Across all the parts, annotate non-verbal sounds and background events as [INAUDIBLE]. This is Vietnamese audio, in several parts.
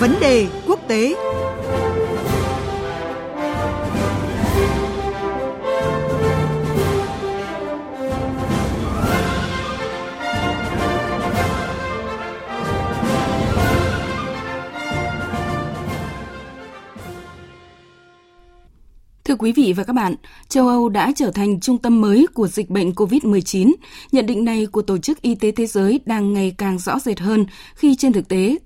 Vấn đề quốc tế Thưa quý vị và các bạn, châu Âu đã trở thành trung tâm mới của dịch bệnh COVID-19. Nhận định này của Tổ chức Y tế Thế giới đang ngày càng rõ rệt hơn khi trên thực tế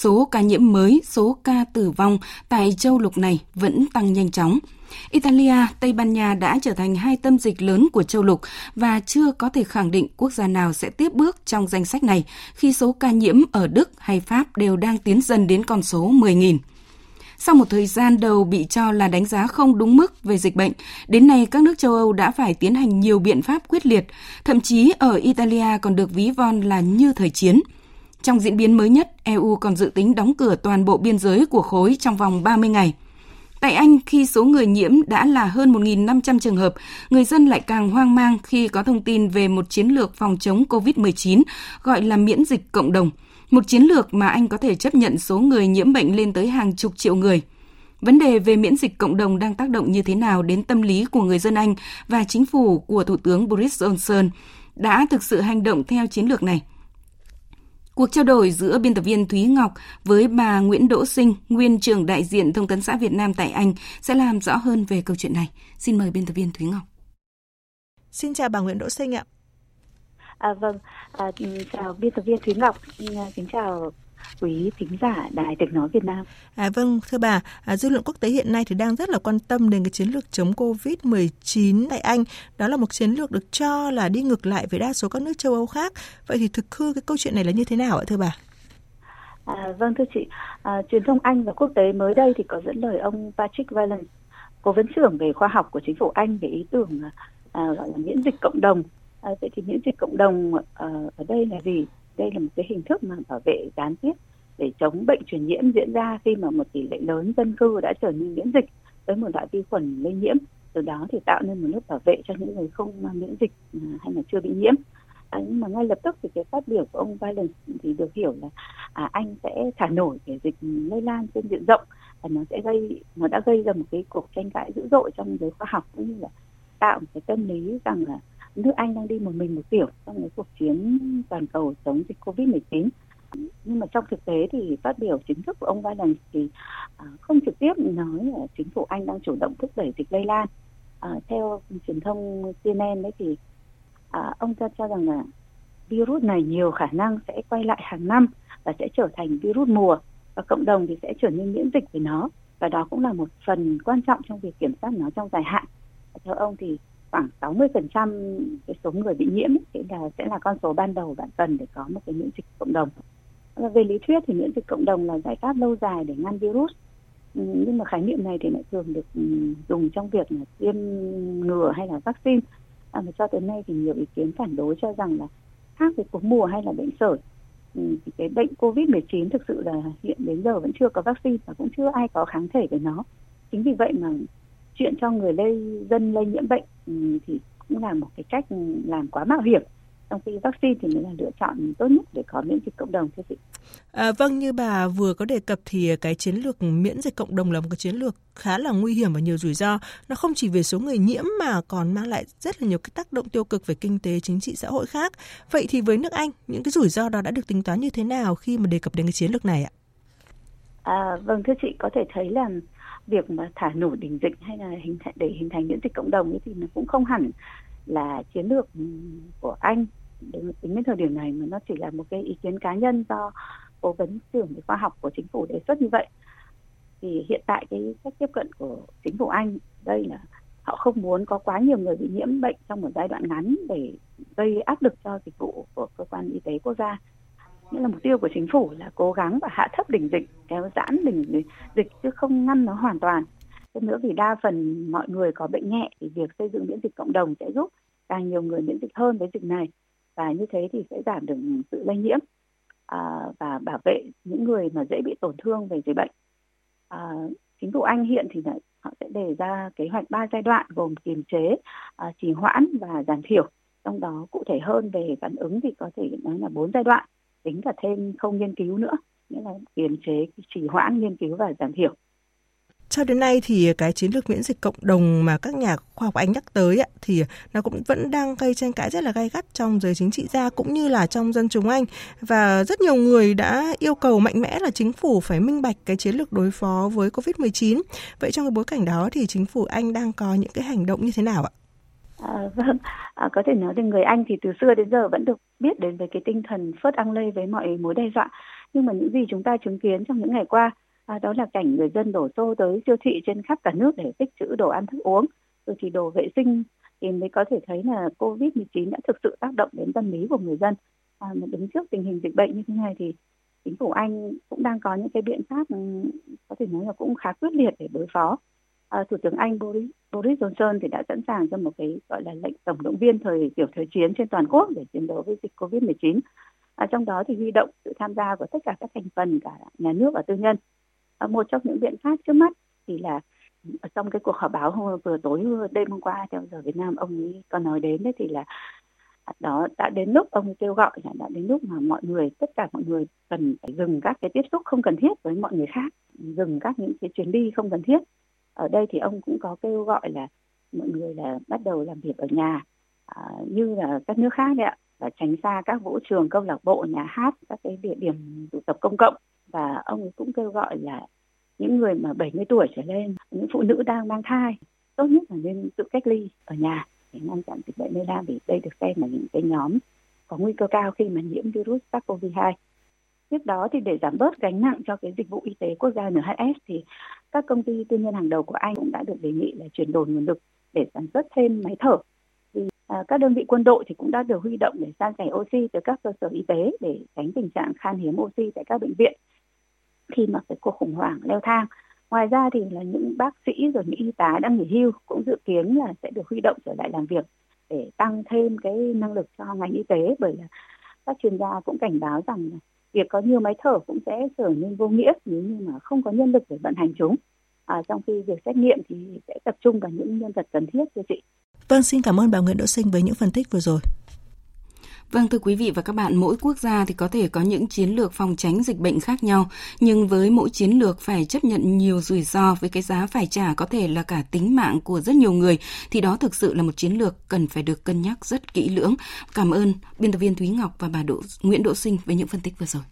số ca nhiễm mới, số ca tử vong tại châu lục này vẫn tăng nhanh chóng. Italia, Tây Ban Nha đã trở thành hai tâm dịch lớn của châu lục và chưa có thể khẳng định quốc gia nào sẽ tiếp bước trong danh sách này khi số ca nhiễm ở Đức hay Pháp đều đang tiến dần đến con số 10.000. Sau một thời gian đầu bị cho là đánh giá không đúng mức về dịch bệnh, đến nay các nước châu Âu đã phải tiến hành nhiều biện pháp quyết liệt, thậm chí ở Italia còn được ví von là như thời chiến. Trong diễn biến mới nhất, EU còn dự tính đóng cửa toàn bộ biên giới của khối trong vòng 30 ngày. Tại Anh, khi số người nhiễm đã là hơn 1.500 trường hợp, người dân lại càng hoang mang khi có thông tin về một chiến lược phòng chống COVID-19 gọi là miễn dịch cộng đồng – một chiến lược mà Anh có thể chấp nhận số người nhiễm bệnh lên tới hàng chục triệu người. Vấn đề về miễn dịch cộng đồng đang tác động như thế nào đến tâm lý của người dân Anh và chính phủ của Thủ tướng Boris Johnson đã thực sự hành động theo chiến lược này. Cuộc trao đổi giữa biên tập viên Thúy Ngọc với bà Nguyễn Đỗ Sinh, nguyên trưởng đại diện Thông tấn xã Việt Nam tại Anh sẽ làm rõ hơn về câu chuyện này. Xin mời biên tập viên Thúy Ngọc. Xin chào bà Nguyễn Đỗ Sinh ạ. À, vâng, à, chào biên tập viên Thúy Ngọc, kính chào quý thính giả Đài Tiếng Nói Việt Nam. À, vâng, thưa bà, à, dư luận quốc tế hiện nay thì đang rất là quan tâm đến cái chiến lược chống Covid-19 tại Anh. Đó là một chiến lược được cho là đi ngược lại với đa số các nước châu Âu khác. Vậy thì thực hư cái câu chuyện này là như thế nào ạ thưa bà? À, vâng thưa chị, à, truyền thông Anh và quốc tế mới đây thì có dẫn lời ông Patrick Vallance, cố vấn trưởng về khoa học của chính phủ Anh về ý tưởng à, gọi là miễn dịch cộng đồng À, vậy thì miễn dịch cộng đồng uh, ở đây là gì? Đây là một cái hình thức mà bảo vệ gián tiếp để chống bệnh truyền nhiễm diễn ra khi mà một tỷ lệ lớn dân cư đã trở nên miễn dịch với một loại vi khuẩn lây nhiễm. Từ đó thì tạo nên một lớp bảo vệ cho những người không miễn dịch à, hay là chưa bị nhiễm. À, nhưng mà ngay lập tức thì cái phát biểu của ông Biden thì được hiểu là à, anh sẽ thả nổi để dịch lây lan trên diện rộng và nó sẽ gây nó đã gây ra một cái cuộc tranh cãi dữ dội trong giới khoa học cũng như là tạo một cái tâm lý rằng là nước Anh đang đi một mình một kiểu trong cái cuộc chiến toàn cầu chống dịch Covid-19 nhưng mà trong thực tế thì phát biểu chính thức của ông Biden thì à, không trực tiếp nói là chính phủ Anh đang chủ động thúc đẩy dịch lây lan. À, theo truyền thông CNN đấy thì à, ông ta cho rằng là virus này nhiều khả năng sẽ quay lại hàng năm và sẽ trở thành virus mùa và cộng đồng thì sẽ trở nên miễn dịch với nó và đó cũng là một phần quan trọng trong việc kiểm soát nó trong dài hạn. Theo ông thì khoảng 60% cái số người bị nhiễm thì là sẽ là con số ban đầu bạn cần để có một cái miễn dịch cộng đồng. Và về lý thuyết thì miễn dịch cộng đồng là giải pháp lâu dài để ngăn virus. Ừ, nhưng mà khái niệm này thì lại thường được ừ, dùng trong việc là tiêm ngừa hay là vaccine. À, mà cho tới nay thì nhiều ý kiến phản đối cho rằng là khác với cúm mùa hay là bệnh sởi ừ, thì cái bệnh COVID-19 thực sự là hiện đến giờ vẫn chưa có vaccine và cũng chưa ai có kháng thể về nó. Chính vì vậy mà chuyện cho người lây dân lây nhiễm bệnh ừ, thì cũng là một cái cách làm quá mạo hiểm trong khi vaccine thì mới là lựa chọn tốt nhất để có miễn dịch cộng đồng thưa chị. À, vâng như bà vừa có đề cập thì cái chiến lược miễn dịch cộng đồng là một cái chiến lược khá là nguy hiểm và nhiều rủi ro. Nó không chỉ về số người nhiễm mà còn mang lại rất là nhiều cái tác động tiêu cực về kinh tế, chính trị, xã hội khác. Vậy thì với nước Anh, những cái rủi ro đó đã được tính toán như thế nào khi mà đề cập đến cái chiến lược này ạ? À, vâng thưa chị có thể thấy là việc mà thả nổi đỉnh dịch hay là hình thành, để hình thành miễn dịch cộng đồng ấy thì nó cũng không hẳn là chiến lược ừ, của anh. Đến tính đến thời điểm này mà nó chỉ là một cái ý kiến cá nhân do cố vấn trưởng về khoa học của chính phủ đề xuất như vậy. Thì hiện tại cái cách tiếp cận của chính phủ anh, đây là họ không muốn có quá nhiều người bị nhiễm bệnh trong một giai đoạn ngắn để gây áp lực cho dịch vụ của cơ quan y tế quốc gia nghĩa là mục tiêu của chính phủ là cố gắng và hạ thấp đỉnh dịch kéo giãn đỉnh dịch chứ không ngăn nó hoàn toàn. Hơn nữa vì đa phần mọi người có bệnh nhẹ thì việc xây dựng miễn dịch cộng đồng sẽ giúp càng nhiều người miễn dịch hơn với dịch này. Và như thế thì sẽ giảm được sự lây nhiễm à, và bảo vệ những người mà dễ bị tổn thương về dịch bệnh. À, chính phủ anh hiện thì là họ sẽ đề ra kế hoạch ba giai đoạn gồm kiềm chế à, trì hoãn và giảm thiểu trong đó cụ thể hơn về phản ứng thì có thể nói là bốn giai đoạn tính cả thêm không nghiên cứu nữa nghĩa là kiềm chế, trì hoãn nghiên cứu và giảm thiểu cho đến nay thì cái chiến lược miễn dịch cộng đồng mà các nhà khoa học Anh nhắc tới thì nó cũng vẫn đang gây tranh cãi rất là gay gắt trong giới chính trị gia cũng như là trong dân chúng Anh và rất nhiều người đã yêu cầu mạnh mẽ là chính phủ phải minh bạch cái chiến lược đối phó với Covid-19. Vậy trong cái bối cảnh đó thì chính phủ Anh đang có những cái hành động như thế nào ạ? À, [LAUGHS] vâng, à, có thể nói rằng người Anh thì từ xưa đến giờ vẫn được biết đến với cái tinh thần phớt ăn lây với mọi mối đe dọa. Nhưng mà những gì chúng ta chứng kiến trong những ngày qua à, đó là cảnh người dân đổ xô tới siêu thị trên khắp cả nước để tích trữ đồ ăn thức uống rồi thì đồ vệ sinh thì mới có thể thấy là Covid-19 đã thực sự tác động đến tâm lý của người dân. À, mà đứng trước tình hình dịch bệnh như thế này thì chính phủ Anh cũng đang có những cái biện pháp có thể nói là cũng khá quyết liệt để đối phó. À, Thủ tướng Anh Boris, Boris Johnson thì đã sẵn sàng cho một cái gọi là lệnh tổng động viên thời tiểu thời chiến trên toàn quốc để chiến đấu với dịch Covid-19. À, trong đó thì huy động sự tham gia của tất cả các thành phần cả nhà nước và tư nhân à, một trong những biện pháp trước mắt thì là ở trong cái cuộc họp báo hôm vừa tối đêm hôm qua theo giờ Việt Nam ông ấy còn nói đến đấy thì là à, đó đã đến lúc ông kêu gọi là đã đến lúc mà mọi người tất cả mọi người cần phải dừng các cái tiếp xúc không cần thiết với mọi người khác dừng các những cái chuyến đi không cần thiết ở đây thì ông cũng có kêu gọi là mọi người là bắt đầu làm việc ở nhà à, như là các nước khác đấy ạ và tránh xa các vũ trường câu lạc bộ nhà hát các cái địa điểm tụ tập công cộng và ông cũng kêu gọi là những người mà 70 tuổi trở lên, những phụ nữ đang mang thai tốt nhất là nên tự cách ly ở nhà để ngăn chặn dịch bệnh lây lan vì đây được xem là những cái nhóm có nguy cơ cao khi mà nhiễm virus SARS-CoV-2. Tiếp đó thì để giảm bớt gánh nặng cho cái dịch vụ y tế quốc gia NHS thì các công ty tư nhân hàng đầu của Anh cũng đã được đề nghị là chuyển đổi nguồn lực để sản xuất thêm máy thở. Thì à, các đơn vị quân đội thì cũng đã được huy động để san sẻ oxy từ các cơ sở y tế để tránh tình trạng khan hiếm oxy tại các bệnh viện khi mà cái cuộc khủng hoảng leo thang ngoài ra thì là những bác sĩ rồi những y tá đang nghỉ hưu cũng dự kiến là sẽ được huy động trở lại làm việc để tăng thêm cái năng lực cho ngành y tế bởi là các chuyên gia cũng cảnh báo rằng việc có nhiều máy thở cũng sẽ trở nên vô nghĩa nếu như mà không có nhân lực để vận hành chúng à, trong khi việc xét nghiệm thì sẽ tập trung vào những nhân vật cần thiết thưa chị. Vâng, xin cảm ơn bà Nguyễn Đỗ Sinh với những phân tích vừa rồi. Vâng thưa quý vị và các bạn, mỗi quốc gia thì có thể có những chiến lược phòng tránh dịch bệnh khác nhau, nhưng với mỗi chiến lược phải chấp nhận nhiều rủi ro với cái giá phải trả có thể là cả tính mạng của rất nhiều người thì đó thực sự là một chiến lược cần phải được cân nhắc rất kỹ lưỡng. Cảm ơn biên tập viên Thúy Ngọc và bà Đỗ Nguyễn Đỗ Sinh với những phân tích vừa rồi.